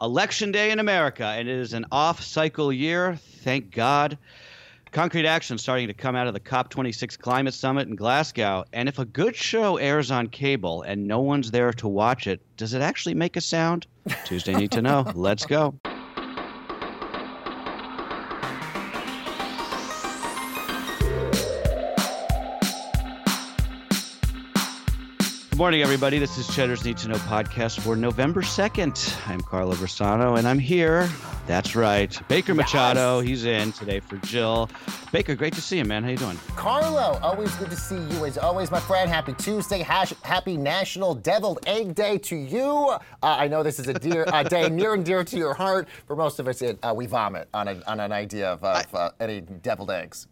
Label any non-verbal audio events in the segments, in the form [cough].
Election Day in America, and it is an off cycle year. Thank God. Concrete action starting to come out of the COP26 climate summit in Glasgow. And if a good show airs on cable and no one's there to watch it, does it actually make a sound? Tuesday Need to Know. [laughs] Let's go. Good morning, everybody. This is Cheddar's Need to Know podcast for November 2nd. I'm Carlo Versano, and I'm here. That's right. Baker Machado, he's in today for Jill. Baker, great to see you, man. How you doing? Carlo, always good to see you as always, my friend. Happy Tuesday. Hash- happy National Deviled Egg Day to you. Uh, I know this is a dear uh, day [laughs] near and dear to your heart. For most of us, it, uh, we vomit on, a, on an idea of, of uh, any deviled eggs.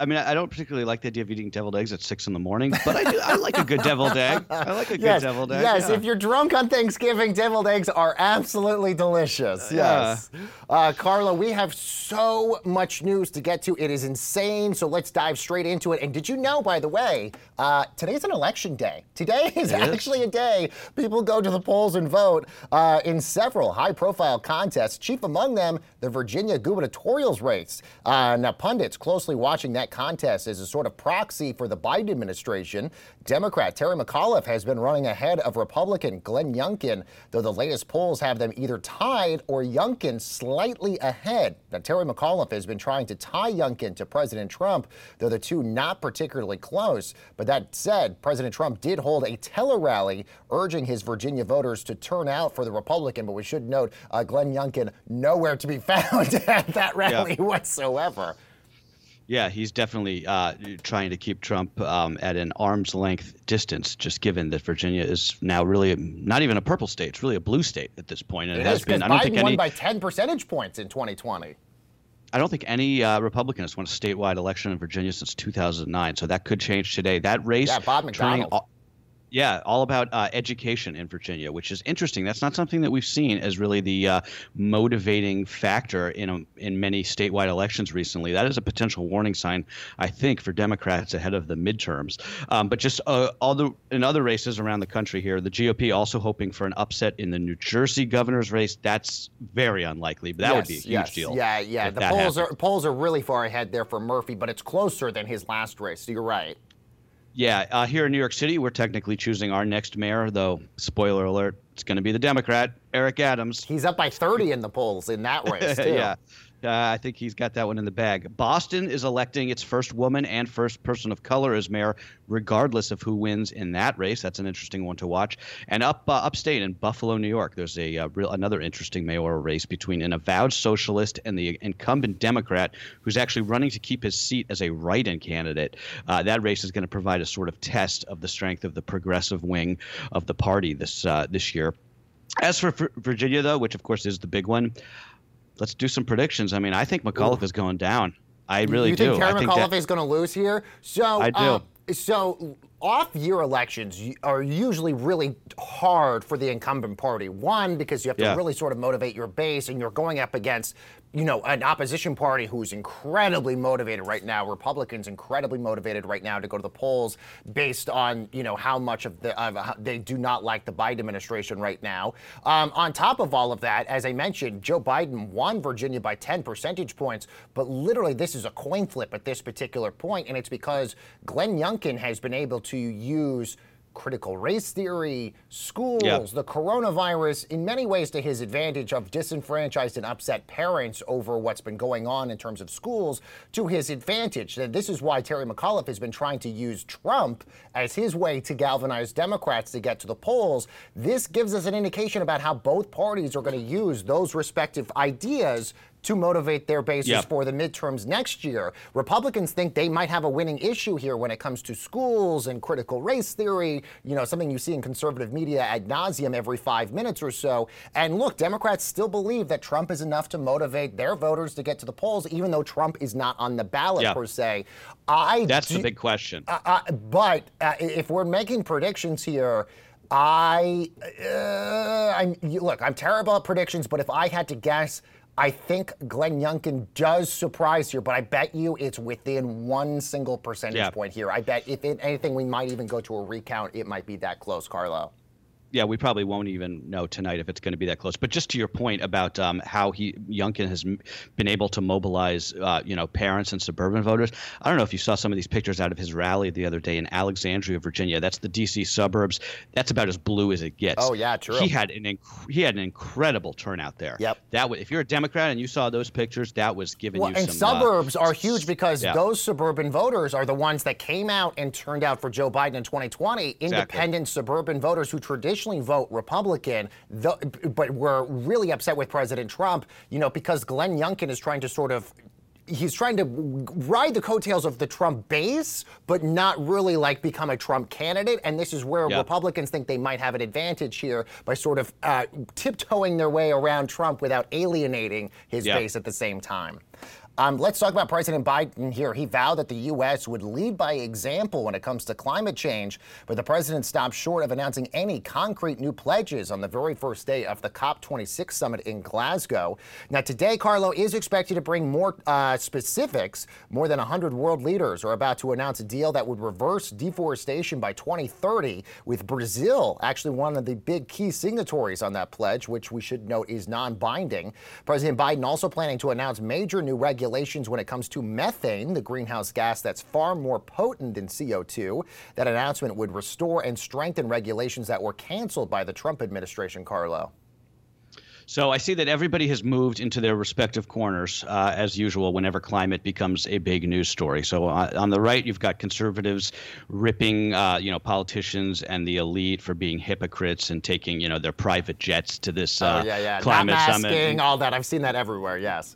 I mean, I don't particularly like the idea of eating deviled eggs at six in the morning, but I do. I like a good deviled egg. I like a good yes, deviled egg. Yes, yeah. if you're drunk on Thanksgiving, deviled eggs are absolutely delicious. Yes. Yeah. Uh, Carlo, we have so much news to get to. It is insane. So let's dive straight into it. And did you know, by the way, uh, today's an election day. Today [laughs] is it actually is? a day people go to the polls and vote uh, in several high profile contests, chief among them, the Virginia gubernatorial race. Uh, now, pundits closely watching that contest as a sort of proxy for the Biden administration. Democrat Terry McAuliffe has been running ahead of Republican Glenn Youngkin, though the latest polls have them either tied or Youngkin slightly ahead. Now, Terry McAuliffe has been trying to tie Youngkin to President Trump, though the two not particularly close. But that said, President Trump did hold a tele rally urging his Virginia voters to turn out for the Republican. But we should note uh, Glenn Youngkin nowhere to be [laughs] found at that rally yeah. whatsoever. Yeah, he's definitely uh, trying to keep Trump um, at an arm's length distance, just given that Virginia is now really not even a purple state; it's really a blue state at this point. And it, it has been. I don't Biden think any, won by ten percentage points in 2020. I don't think any uh, Republican has won a statewide election in Virginia since 2009, so that could change today. That race, yeah, Bob McDonnell. Turning, yeah, all about uh, education in Virginia, which is interesting. That's not something that we've seen as really the uh, motivating factor in a, in many statewide elections recently. That is a potential warning sign, I think, for Democrats ahead of the midterms. Um, but just uh, all the in other races around the country here, the GOP also hoping for an upset in the New Jersey governor's race. That's very unlikely, but that yes, would be a huge yes. deal. Yeah, yeah. The polls are polls are really far ahead there for Murphy, but it's closer than his last race. So you're right. Yeah, uh, here in New York City, we're technically choosing our next mayor, though, spoiler alert, it's going to be the Democrat, Eric Adams. He's up by 30 in the polls in that race, [laughs] too. yeah. Uh, I think he's got that one in the bag. Boston is electing its first woman and first person of color as mayor, regardless of who wins in that race. That's an interesting one to watch. And up uh, upstate in Buffalo, New York, there's a uh, real another interesting mayoral race between an avowed socialist and the incumbent Democrat, who's actually running to keep his seat as a write-in candidate. Uh, that race is going to provide a sort of test of the strength of the progressive wing of the party this uh, this year. As for Virginia, though, which of course is the big one, let's do some predictions. I mean, I think McAuliffe Ooh. is going down. I really you do. You think Terry McAuliffe is going to lose here? So I do. Um, so off-year elections are usually really hard for the incumbent party. One, because you have to yeah. really sort of motivate your base, and you're going up against you know, an opposition party who's incredibly motivated right now, Republicans incredibly motivated right now to go to the polls based on, you know, how much of the uh, they do not like the Biden administration right now. Um, on top of all of that, as I mentioned, Joe Biden won Virginia by 10 percentage points, but literally this is a coin flip at this particular point, and it's because Glenn Youngkin has been able to use critical race theory, schools, yep. the coronavirus, in many ways to his advantage of disenfranchised and upset parents over what's been going on in terms of schools to his advantage. And this is why Terry McAuliffe has been trying to use Trump as his way to galvanize Democrats to get to the polls. This gives us an indication about how both parties are going to use those respective ideas to motivate their bases yep. for the midterms next year. Republicans think they might have a winning issue here when it comes to schools and critical race theory, you know, something you see in conservative media ad nauseum every five minutes or so. And look, Democrats still believe that Trump is enough to motivate their voters to get to the polls, even though Trump is not on the ballot yep. per se. I That's do, the big question. Uh, uh, but uh, if we're making predictions here, I, uh, I'm, look, I'm terrible at predictions, but if I had to guess, I think Glenn Youngkin does surprise here, but I bet you it's within one single percentage yeah. point here. I bet if it, anything, we might even go to a recount. It might be that close, Carlo. Yeah, we probably won't even know tonight if it's going to be that close. But just to your point about um, how he Youngkin has been able to mobilize, uh, you know, parents and suburban voters. I don't know if you saw some of these pictures out of his rally the other day in Alexandria, Virginia. That's the D.C. suburbs. That's about as blue as it gets. Oh yeah, true. He had an inc- he had an incredible turnout there. Yep. That was, if you're a Democrat and you saw those pictures, that was giving well, you and some. suburbs uh, are huge because yeah. those suburban voters are the ones that came out and turned out for Joe Biden in 2020. Independent suburban voters who traditionally vote Republican Republican, but were really upset with President Trump, you know, because Glenn Youngkin is trying to sort of he's trying to ride the coattails of the Trump base, but not really like become a Trump candidate. And this is where yep. Republicans think they might have an advantage here by sort of uh, tiptoeing their way around Trump without alienating his yep. base at the same time. Um, let's talk about President Biden here. He vowed that the U.S. would lead by example when it comes to climate change, but the president stopped short of announcing any concrete new pledges on the very first day of the COP26 summit in Glasgow. Now, today, Carlo is expected to bring more uh, specifics. More than 100 world leaders are about to announce a deal that would reverse deforestation by 2030, with Brazil actually one of the big key signatories on that pledge, which we should note is non binding. President Biden also planning to announce major new regulations regulations when it comes to methane, the greenhouse gas that's far more potent than CO2. That announcement would restore and strengthen regulations that were canceled by the Trump administration, Carlo. So I see that everybody has moved into their respective corners, uh, as usual, whenever climate becomes a big news story. So uh, on the right, you've got conservatives ripping, uh, you know, politicians and the elite for being hypocrites and taking, you know, their private jets to this oh, yeah, yeah. climate Not masking, summit. All that I've seen that everywhere. Yes.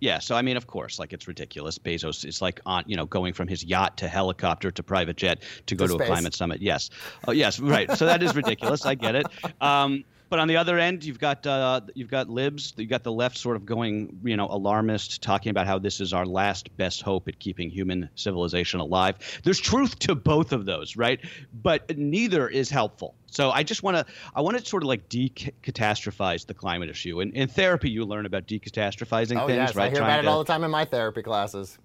Yeah, so I mean, of course, like it's ridiculous. Bezos is like on, you know, going from his yacht to helicopter to private jet to go to, to a climate summit. Yes, oh yes, right. So that is ridiculous. I get it. Um, but on the other end, you've got uh, you've got libs, you've got the left sort of going, you know, alarmist, talking about how this is our last best hope at keeping human civilization alive. There's truth to both of those, right? But neither is helpful. So I just want to I want to sort of like decatastrophize the climate issue. And in therapy, you learn about decatastrophizing oh, things, yes, right? I hear Trying about to, it all the time in my therapy classes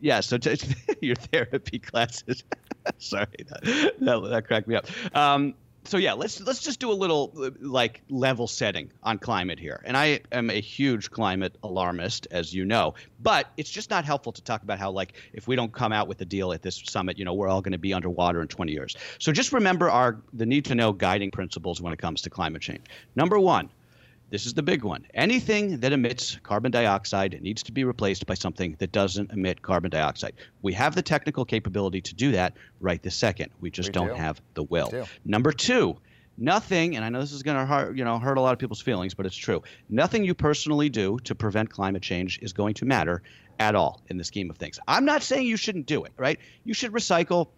yeah so t- [laughs] your therapy classes [laughs] sorry that, that, that, cracked me up um, so yeah, let's let's just do a little uh, like level setting on climate here. And I am a huge climate alarmist, as you know, but it's just not helpful to talk about how like if we don't come out with a deal at this summit, you know, we're all going to be underwater in 20 years. So just remember our the need to know guiding principles when it comes to climate change. Number one, this is the big one. Anything that emits carbon dioxide needs to be replaced by something that doesn't emit carbon dioxide. We have the technical capability to do that right this second. We just we don't do. have the will. Number two, nothing, and I know this is going to hurt, you know, hurt a lot of people's feelings, but it's true. Nothing you personally do to prevent climate change is going to matter at all in the scheme of things. I'm not saying you shouldn't do it, right? You should recycle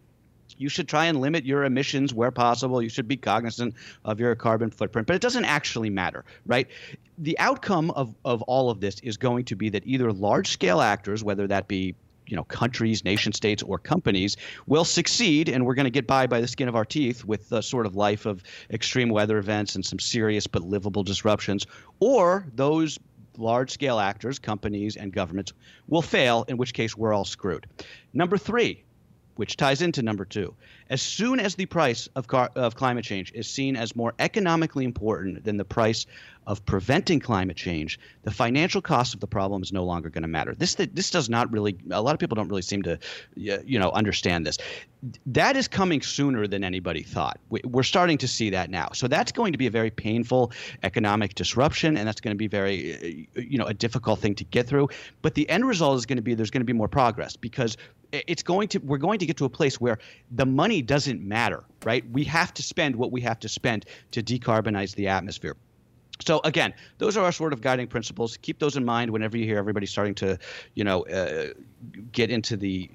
you should try and limit your emissions where possible. You should be cognizant of your carbon footprint, but it doesn't actually matter, right? The outcome of, of all of this is going to be that either large scale actors, whether that be you know countries, nation states, or companies will succeed, and we're going to get by by the skin of our teeth with the sort of life of extreme weather events and some serious but livable disruptions, or those large scale actors, companies, and governments will fail, in which case we're all screwed. Number three, which ties into number two. As soon as the price of, car- of climate change is seen as more economically important than the price of preventing climate change, the financial cost of the problem is no longer going to matter. This this does not really. A lot of people don't really seem to, you know, understand this. That is coming sooner than anybody thought. We're starting to see that now. So that's going to be a very painful economic disruption, and that's going to be very, you know, a difficult thing to get through. But the end result is going to be there's going to be more progress because it's going to we're going to get to a place where the money doesn't matter right we have to spend what we have to spend to decarbonize the atmosphere so again, those are our sort of guiding principles. Keep those in mind whenever you hear everybody starting to, you know, uh, get into the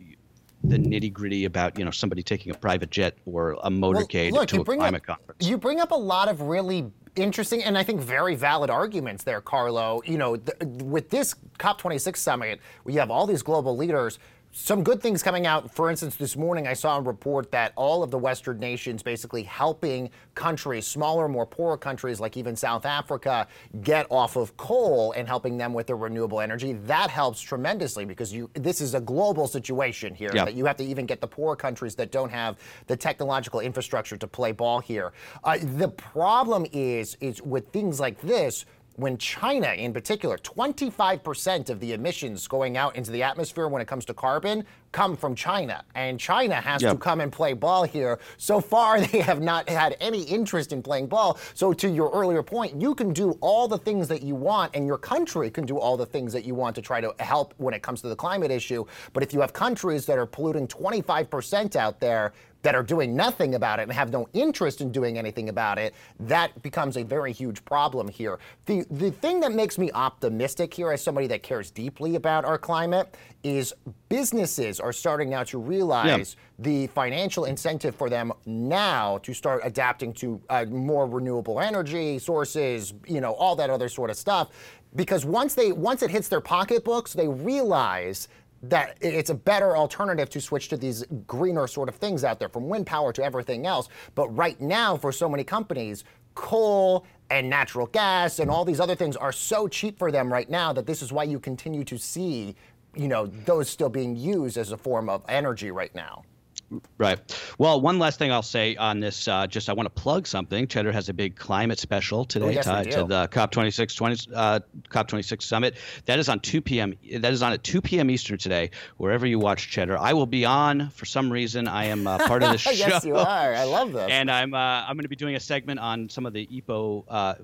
the nitty gritty about you know somebody taking a private jet or a motorcade well, look, to a climate up, conference. You bring up a lot of really interesting and I think very valid arguments there, Carlo. You know, th- with this COP26 summit, we have all these global leaders some good things coming out. For instance, this morning I saw a report that all of the Western nations basically helping countries, smaller, more poor countries like even South Africa, get off of coal and helping them with their renewable energy. That helps tremendously because you this is a global situation here that you have to even get the poor countries that don't have the technological infrastructure to play ball here. Uh, the problem is is with things like this when China, in particular, 25% of the emissions going out into the atmosphere when it comes to carbon come from China. And China has yep. to come and play ball here. So far, [laughs] they have not had any interest in playing ball. So, to your earlier point, you can do all the things that you want, and your country can do all the things that you want to try to help when it comes to the climate issue. But if you have countries that are polluting 25% out there, that are doing nothing about it and have no interest in doing anything about it, that becomes a very huge problem here. The the thing that makes me optimistic here as somebody that cares deeply about our climate is businesses are starting now to realize yeah. the financial incentive for them now to start adapting to uh, more renewable energy sources, you know, all that other sort of stuff because once they once it hits their pocketbooks, they realize that it's a better alternative to switch to these greener sort of things out there, from wind power to everything else. But right now, for so many companies, coal and natural gas and all these other things are so cheap for them right now that this is why you continue to see, you know, those still being used as a form of energy right now. Right. Well, one last thing I'll say on this, uh, just I want to plug something. Cheddar has a big climate special today oh, yes, tied to the COP26 20, uh, COP26 summit. That is on 2 p.m. That is on at 2 p.m. Eastern today. Wherever you watch Cheddar, I will be on for some reason. I am uh, part of the [laughs] show. yes, you are. I love this. And I'm uh, I'm going to be doing a segment on some of the EPO. Uh,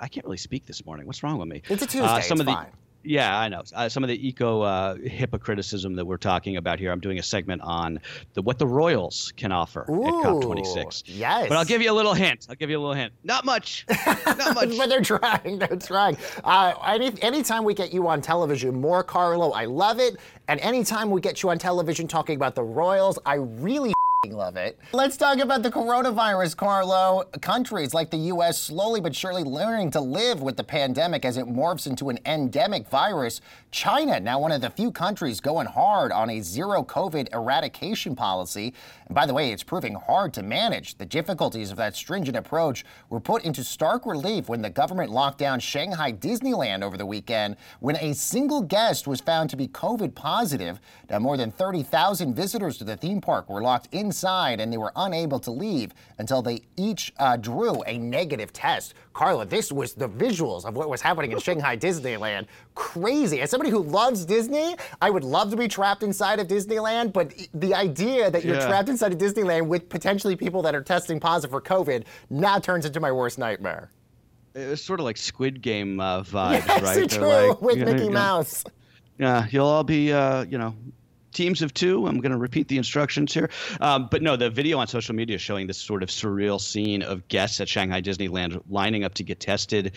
I can't really speak this morning. What's wrong with me? It's a Tuesday. Uh, some it's of the, fine yeah, I know. Uh, some of the eco uh, HIPAA criticism that we're talking about here. I'm doing a segment on the what the Royals can offer Ooh, at COP26. Yes. But I'll give you a little hint. I'll give you a little hint. Not much. [laughs] Not much. but they're trying. They're trying. Uh, any anytime we get you on television, more Carlo, I love it. And anytime we get you on television talking about the Royals, I really love it. Let's talk about the coronavirus, Carlo. Countries like the U.S. slowly but surely learning to live with the pandemic as it morphs into an endemic virus. China, now one of the few countries going hard on a zero COVID eradication policy. And by the way, it's proving hard to manage. The difficulties of that stringent approach were put into stark relief when the government locked down Shanghai Disneyland over the weekend when a single guest was found to be COVID positive. Now, more than 30,000 visitors to the theme park were locked inside and they were unable to leave until they each uh, drew a negative test. Carla, this was the visuals of what was happening in Shanghai Disneyland. Crazy. As somebody who loves Disney, I would love to be trapped inside of Disneyland, but the idea that you're yeah. trapped inside of Disneyland with potentially people that are testing positive for COVID now turns into my worst nightmare. It's sort of like Squid Game uh, [laughs] vibes, yes, right? True, like, with Mickey Mouse. Yeah, you'll all be, uh, you know, teams of two. I'm going to repeat the instructions here. Um, but no, the video on social media showing this sort of surreal scene of guests at Shanghai Disneyland lining up to get tested,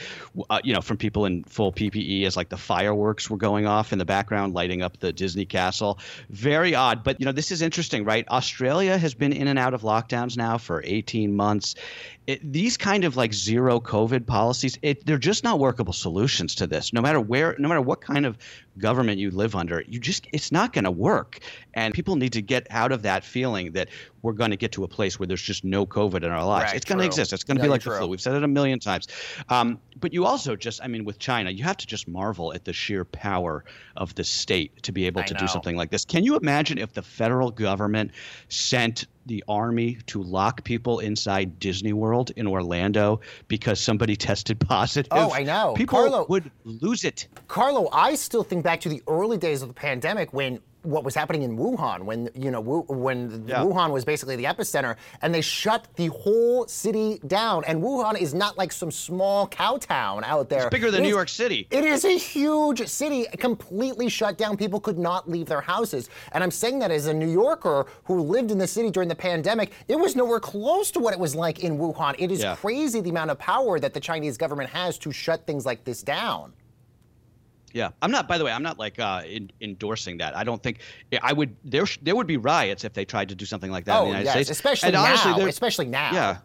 uh, you know, from people in full PPE as like the fireworks were going off in the background, lighting up the Disney castle. Very odd. But, you know, this is interesting, right? Australia has been in and out of lockdowns now for 18 months it, these kind of like zero COVID policies, it, they're just not workable solutions to this. No matter where, no matter what kind of government you live under, you just it's not going to work. And people need to get out of that feeling that we're going to get to a place where there's just no COVID in our lives. Right, it's going to exist. It's going to be like true. the flu. We've said it a million times. Um, but you also just, I mean, with China, you have to just marvel at the sheer power of the state to be able to do something like this. Can you imagine if the federal government sent the army to lock people inside Disney World in Orlando because somebody [laughs] tested positive. Oh, I know. People Carlo, would lose it. Carlo, I still think back to the early days of the pandemic when what was happening in Wuhan when you know when yeah. Wuhan was basically the epicenter, and they shut the whole city down. And Wuhan is not like some small cow town out there. It's bigger than it New is, York City. It is a huge city, completely shut down. People could not leave their houses. And I'm saying that as a New Yorker who lived in the city during the pandemic, it was nowhere close to what it was like in Wuhan. It is yeah. crazy the amount of power that the Chinese government has to shut things like this down. Yeah, I'm not. By the way, I'm not like uh, in, endorsing that. I don't think I would. There, there would be riots if they tried to do something like that oh, in the United yes, States, especially and now. Especially now. Yeah,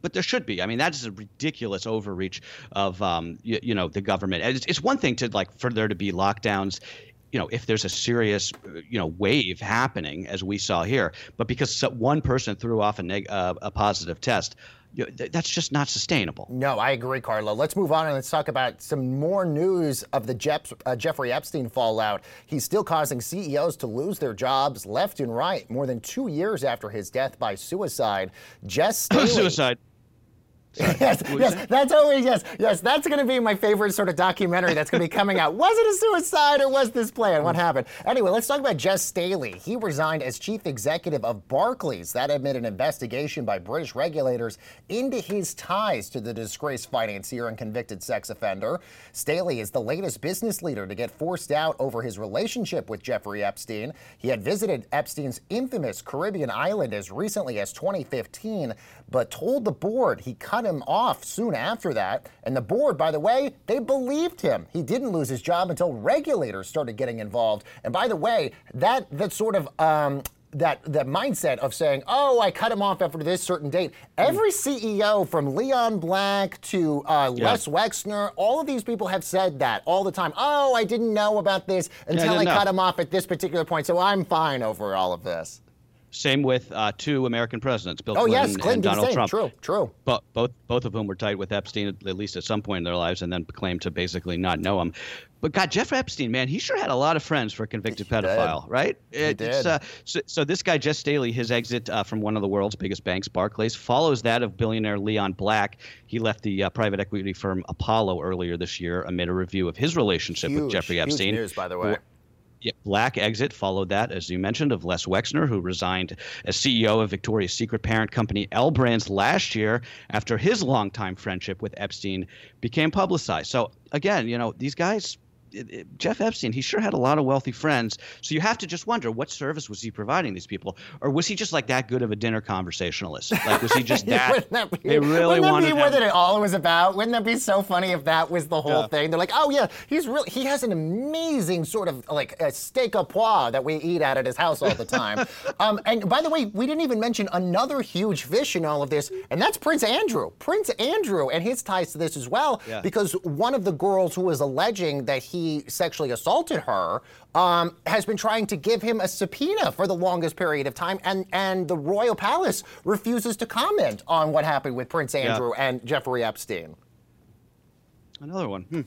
but there should be. I mean, that is a ridiculous overreach of um, you, you know the government. It's, it's one thing to like for there to be lockdowns you know, if there's a serious, you know, wave happening as we saw here, but because one person threw off a, neg- uh, a positive test, you know, th- that's just not sustainable. No, I agree, Carlo. Let's move on and let's talk about some more news of the Jeff, uh, Jeffrey Epstein fallout. He's still causing CEOs to lose their jobs left and right more than two years after his death by suicide. Jes [laughs] Staley, suicide. [laughs] yes, yes, that's always yes, yes. That's going to be my favorite sort of documentary that's going to be coming out. Was it a suicide or was this planned? What happened? Anyway, let's talk about Jes Staley. He resigned as chief executive of Barclays. That amid an investigation by British regulators into his ties to the disgraced financier and convicted sex offender. Staley is the latest business leader to get forced out over his relationship with Jeffrey Epstein. He had visited Epstein's infamous Caribbean island as recently as 2015, but told the board he cut him off soon after that. And the board, by the way, they believed him. He didn't lose his job until regulators started getting involved. And by the way, that that sort of um, that that mindset of saying, "Oh, I cut him off after this certain date." Every CEO, from Leon Black to uh, yeah. Les Wexner, all of these people have said that all the time. Oh, I didn't know about this until yeah, I, I cut him off at this particular point, so I'm fine over all of this. Same with uh, two American presidents, Bill oh, Clinton yes, Clinton and Donald Trump. True, true. But both both of whom were tight with Epstein at least at some point in their lives, and then claimed to basically not know him. But God, Jeff Epstein, man, he sure had a lot of friends for a convicted he pedophile, did. right? He it, did. Uh, so, so, this guy, Jes Staley, his exit uh, from one of the world's biggest banks, Barclays, follows that of billionaire Leon Black. He left the uh, private equity firm Apollo earlier this year amid a review of his relationship huge, with Jeffrey Epstein. Huge news, by the way. Yeah, Black exit followed that, as you mentioned, of Les Wexner, who resigned as CEO of Victoria's Secret parent company L Brands last year after his longtime friendship with Epstein became publicized. So again, you know, these guys Jeff Epstein, he sure had a lot of wealthy friends. So you have to just wonder what service was he providing these people, or was he just like that good of a dinner conversationalist? Like was he just [laughs] that? that be, they really wouldn't wanted. That be what it all was about? Wouldn't that be so funny if that was the whole yeah. thing? They're like, oh yeah, he's really he has an amazing sort of like a steak au pois that we eat at at his house all the time. [laughs] um, and by the way, we didn't even mention another huge fish in all of this, and that's Prince Andrew. Prince Andrew and his ties to this as well, yeah. because one of the girls who was alleging that he he sexually assaulted her, um, has been trying to give him a subpoena for the longest period of time, and and the royal palace refuses to comment on what happened with Prince Andrew yeah. and Jeffrey Epstein. Another one. Hmm.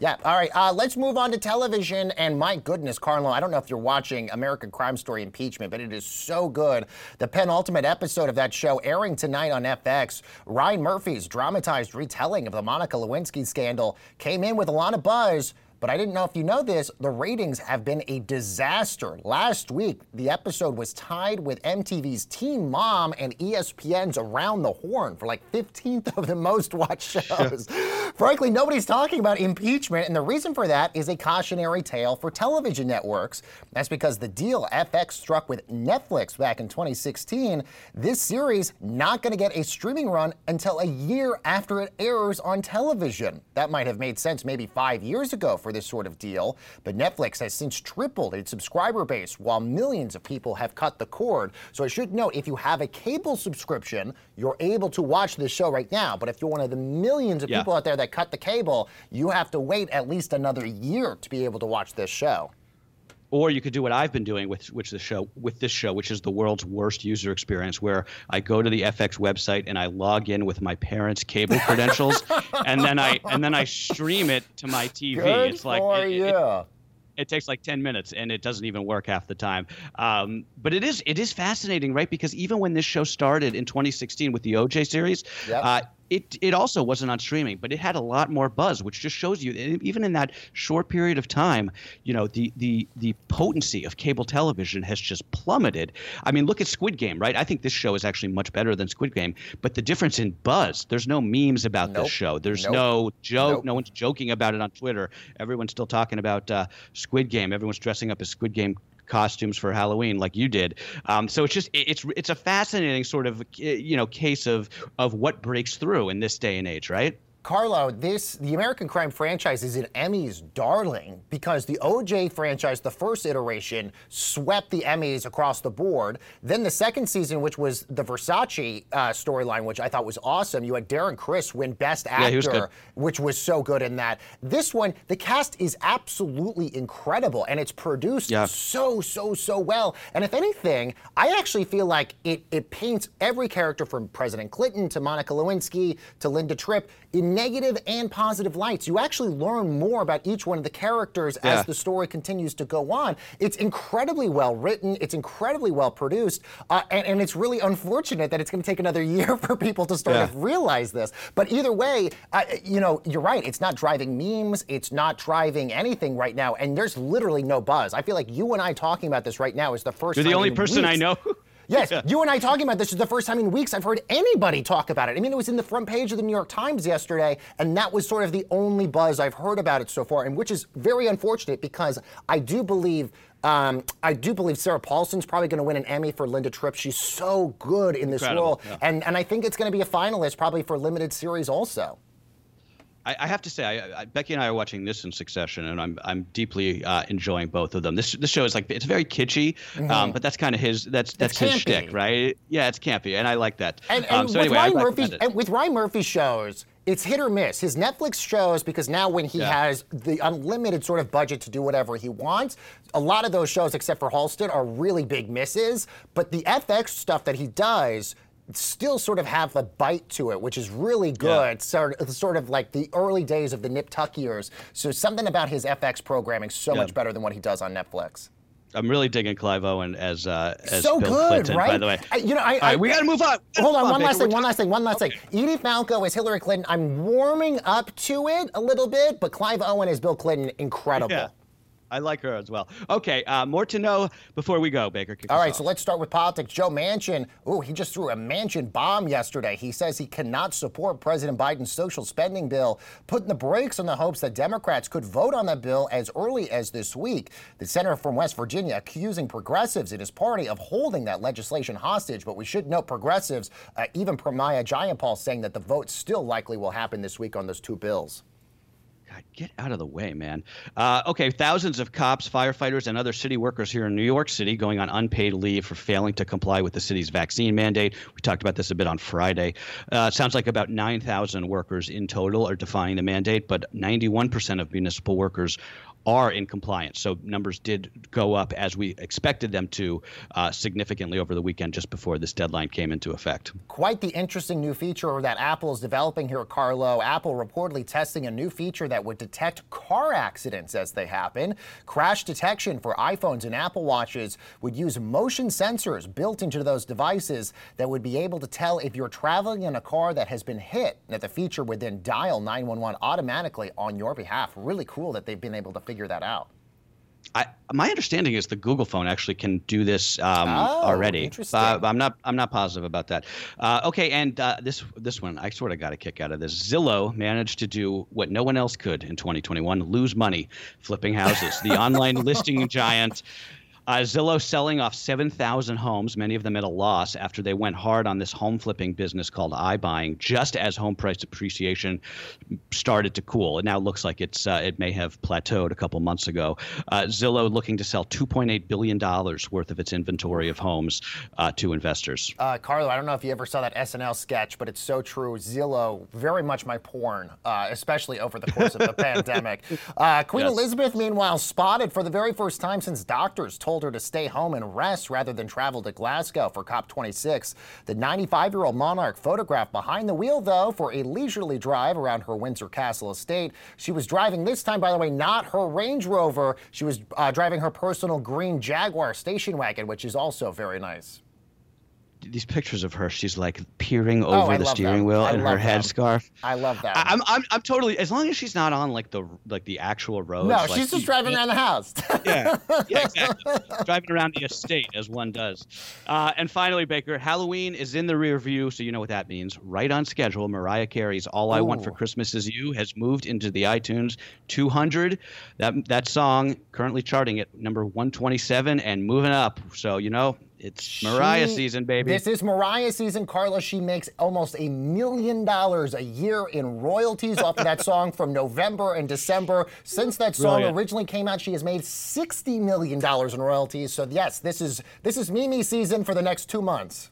Yeah. All right. Uh, let's move on to television. And my goodness, Carlo, I don't know if you're watching American Crime Story Impeachment, but it is so good. The penultimate episode of that show airing tonight on FX. Ryan Murphy's dramatized retelling of the Monica Lewinsky scandal came in with a lot of buzz. But I didn't know if you know this, the ratings have been a disaster. Last week, the episode was tied with MTV's Teen Mom and ESPN's Around the Horn for like 15th of the most watched [laughs] shows. Frankly, nobody's talking about impeachment, and the reason for that is a cautionary tale for television networks. That's because the deal FX struck with Netflix back in 2016, this series not going to get a streaming run until a year after it airs on television. That might have made sense maybe five years ago for this sort of deal, but Netflix has since tripled its subscriber base while millions of people have cut the cord. So I should note if you have a cable subscription, you're able to watch this show right now. But if you're one of the millions of yeah. people out there that cut the cable, you have to wait at least another year to be able to watch this show or you could do what I've been doing with which the show with this show, which is the world's worst user experience, where I go to the FX website and I log in with my parents' cable [laughs] credentials, and then I and then I stream it to my TV. Good it's like it. It, it takes like 10 minutes and it doesn't even work half the time um, but it is it is fascinating right because even when this show started in 2016 with the oj series yep. uh, it it also wasn't on streaming, but it had a lot more buzz, which just shows you even in that short period of time, you know, the the the potency of cable television has just plummeted. I mean, look at Squid Game, right? I think this show is actually much better than Squid Game, but the difference in buzz, there's no memes about nope. this show. There's nope. no joke. Nope. No one's joking about it on Twitter. Everyone's still talking about uh, Squid Game. Everyone's dressing up as Squid Game costumes for Halloween like you did. Um, so it's just it's it's a fascinating sort of you know case of of what breaks through in this day and age, right? Carlo, this the American Crime franchise is an Emmys darling because the OJ franchise, the first iteration, swept the Emmys across the board. Then the second season, which was the Versace uh, storyline, which I thought was awesome, you had Darren Criss win Best Actor, was which was so good in that. This one, the cast is absolutely incredible, and it's produced Yeah. so so so well. And if anything, I actually feel like it it paints every character from President Clinton to Monica Lewinsky to Linda Tripp in negative and positive lights. You actually learn more about each one of the characters Yeah. as the story continues to go on. It's incredibly well written. It's incredibly well produced, uh, and, and it's really unfortunate that it's going to take another [laughs] year for people to sort Yeah. of realize this. But either way, uh, you know, you're right. It's not driving memes. It's not driving anything right now, and there's literally no buzz. I feel like you and I talking about this right now is the 1st You're the only person I know. [laughs] Yes, you and I talking about this is the first time in weeks I've heard anybody talk about it. I mean, it was in the front page of the New York Times yesterday, and that was sort of the only buzz I've heard about it so far, and which is very unfortunate because I do believe. Um, I do believe Sarah Paulson's probably going to win an Emmy for Linda Tripp. She's so good in this Incredible, role, yeah. and and I think it's going to be a finalist probably for limited series also. I, I have to say, I, I, Becky and I are watching this in succession, and I'm I'm deeply uh, enjoying both of them. This this show is like it's very kitschy, um, but that's kind of his that's that's his shtick, right? Yeah, it's campy, and I like that. And, um, so with anyway, Ryan Murphy, and with Ryan Murphy shows, it's hit or miss. His Netflix shows because now when he Yeah. has the unlimited sort of budget to do whatever he wants, a lot of those shows, except for Halston, are really big misses. But the FX stuff that he does. Still, sort of have the bite to it, which is really good. Sort of, sort of like the early days of the Nip Tuck years. So something about his FX programming so Yeah. much better than what he does on Netflix. I'm really digging Clive Owen as uh, as so Bill good, Clinton. right? By the way, I- you know, I, right, I- we got to move on. Hold move on, one Baker. last thing, one last thing, one last thing. Edie Falco as Hillary Clinton. I'm warming up to it a little bit, but Clive Owen as Bill Clinton, incredible. Yeah. I like her as well. Okay, uh, more to know before we go, Baker. All right, off. so let's start with politics. Joe Manchin, ooh, he just threw a Manchin bomb yesterday. He says he cannot support President Biden's social spending bill, putting the brakes on the hopes that Democrats could vote on that bill as early as this week. The senator from West Virginia accusing progressives in his party of holding that legislation hostage. But we should note progressives, uh, even Pramila Jayapal, saying that the vote still likely will happen this week on those two bills. God, get out of the way, man. Uh, okay, thousands of cops, firefighters, and other city workers here in New York City going on unpaid leave for failing to comply with the city's vaccine mandate. We talked about this a bit on Friday. Uh, sounds like about 9,000 workers in total are defying the mandate, but 91% of municipal workers are in compliance. So numbers did go up as we expected them to uh, significantly over the weekend just before this deadline came into effect. Quite the interesting new feature that Apple is developing here Carlo. Apple reportedly testing a new feature that would detect car accidents as they happen. Crash detection for iPhones and Apple Watches would use motion sensors built into those devices that would be able to tell if you're traveling in a car that has been hit. And that the feature would then dial 911 automatically on your behalf. Really cool that they've been able to figure that out. I, my understanding is the Google phone actually can do this um, Oh, already. interesting. Uh, I'm not. I'm not positive about that. Uh, okay, and uh, this this one I sort of got a kick out of this. Zillow managed to do what no one else could in 2021: lose money flipping houses. The online listing giant. Uh, Zillow selling off 7,000 homes, many of them at a loss, after they went hard on this home flipping business called iBuying, just as home price appreciation started to cool. It now looks like it's uh, it may have plateaued a couple months ago. Uh, Zillow looking to sell 2.8 billion dollars worth of its inventory of homes uh, to investors. Uh, Carlo, I don't know if you ever saw that SNL sketch, but it's so true. Zillow, very much my porn, uh, especially over the course of the [laughs] pandemic. Uh, Queen Yes. Elizabeth, meanwhile, spotted for the very first time since doctors told her to stay home and rest rather than travel to Glasgow for COP26. The 95 year old monarch photographed behind the wheel, though, for a leisurely drive around her Windsor Castle estate. She was driving this time, by the way, not her Range Rover. She was uh, driving her personal green Jaguar station wagon, which is also very nice. These pictures of her, she's like peering Oh, over the steering them. wheel I in her headscarf. I love that. I- I'm, I'm, I'm totally as long as she's not on like the like the actual road. No, like, she's just driving around the house. [laughs] yeah, yeah, exactly. [laughs] Driving around the estate as one does. Uh, and finally, Baker, Halloween is in the rear view, so you know what that means. Right on schedule. Mariah Carey's "All I Want for Christmas Is You" has moved into the iTunes 200. That that song currently charting at number 127 and moving up. So you know. It's Mariah she, season, baby. This is Mariah season, Carla. She makes almost a million dollars a year in royalties off of that [laughs] song from November and December. Since that song Brilliant. originally came out, she has made sixty million dollars in royalties. So yes, this is this is Mimi season for the next two months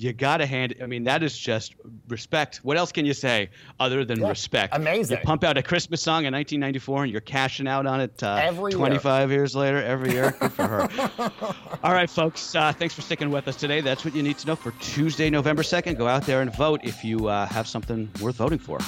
you gotta hand. I mean, that is just respect. What else can you say other than yeah, respect? Amazing. You pump out a Christmas song in 1994, and you're cashing out on it uh, every 25 year. years later, every year. Good for her. [laughs] All right, folks. Uh, thanks for sticking with us today. That's what you need to know for Tuesday, November 2nd. Go out there and vote if you uh, have something worth voting for.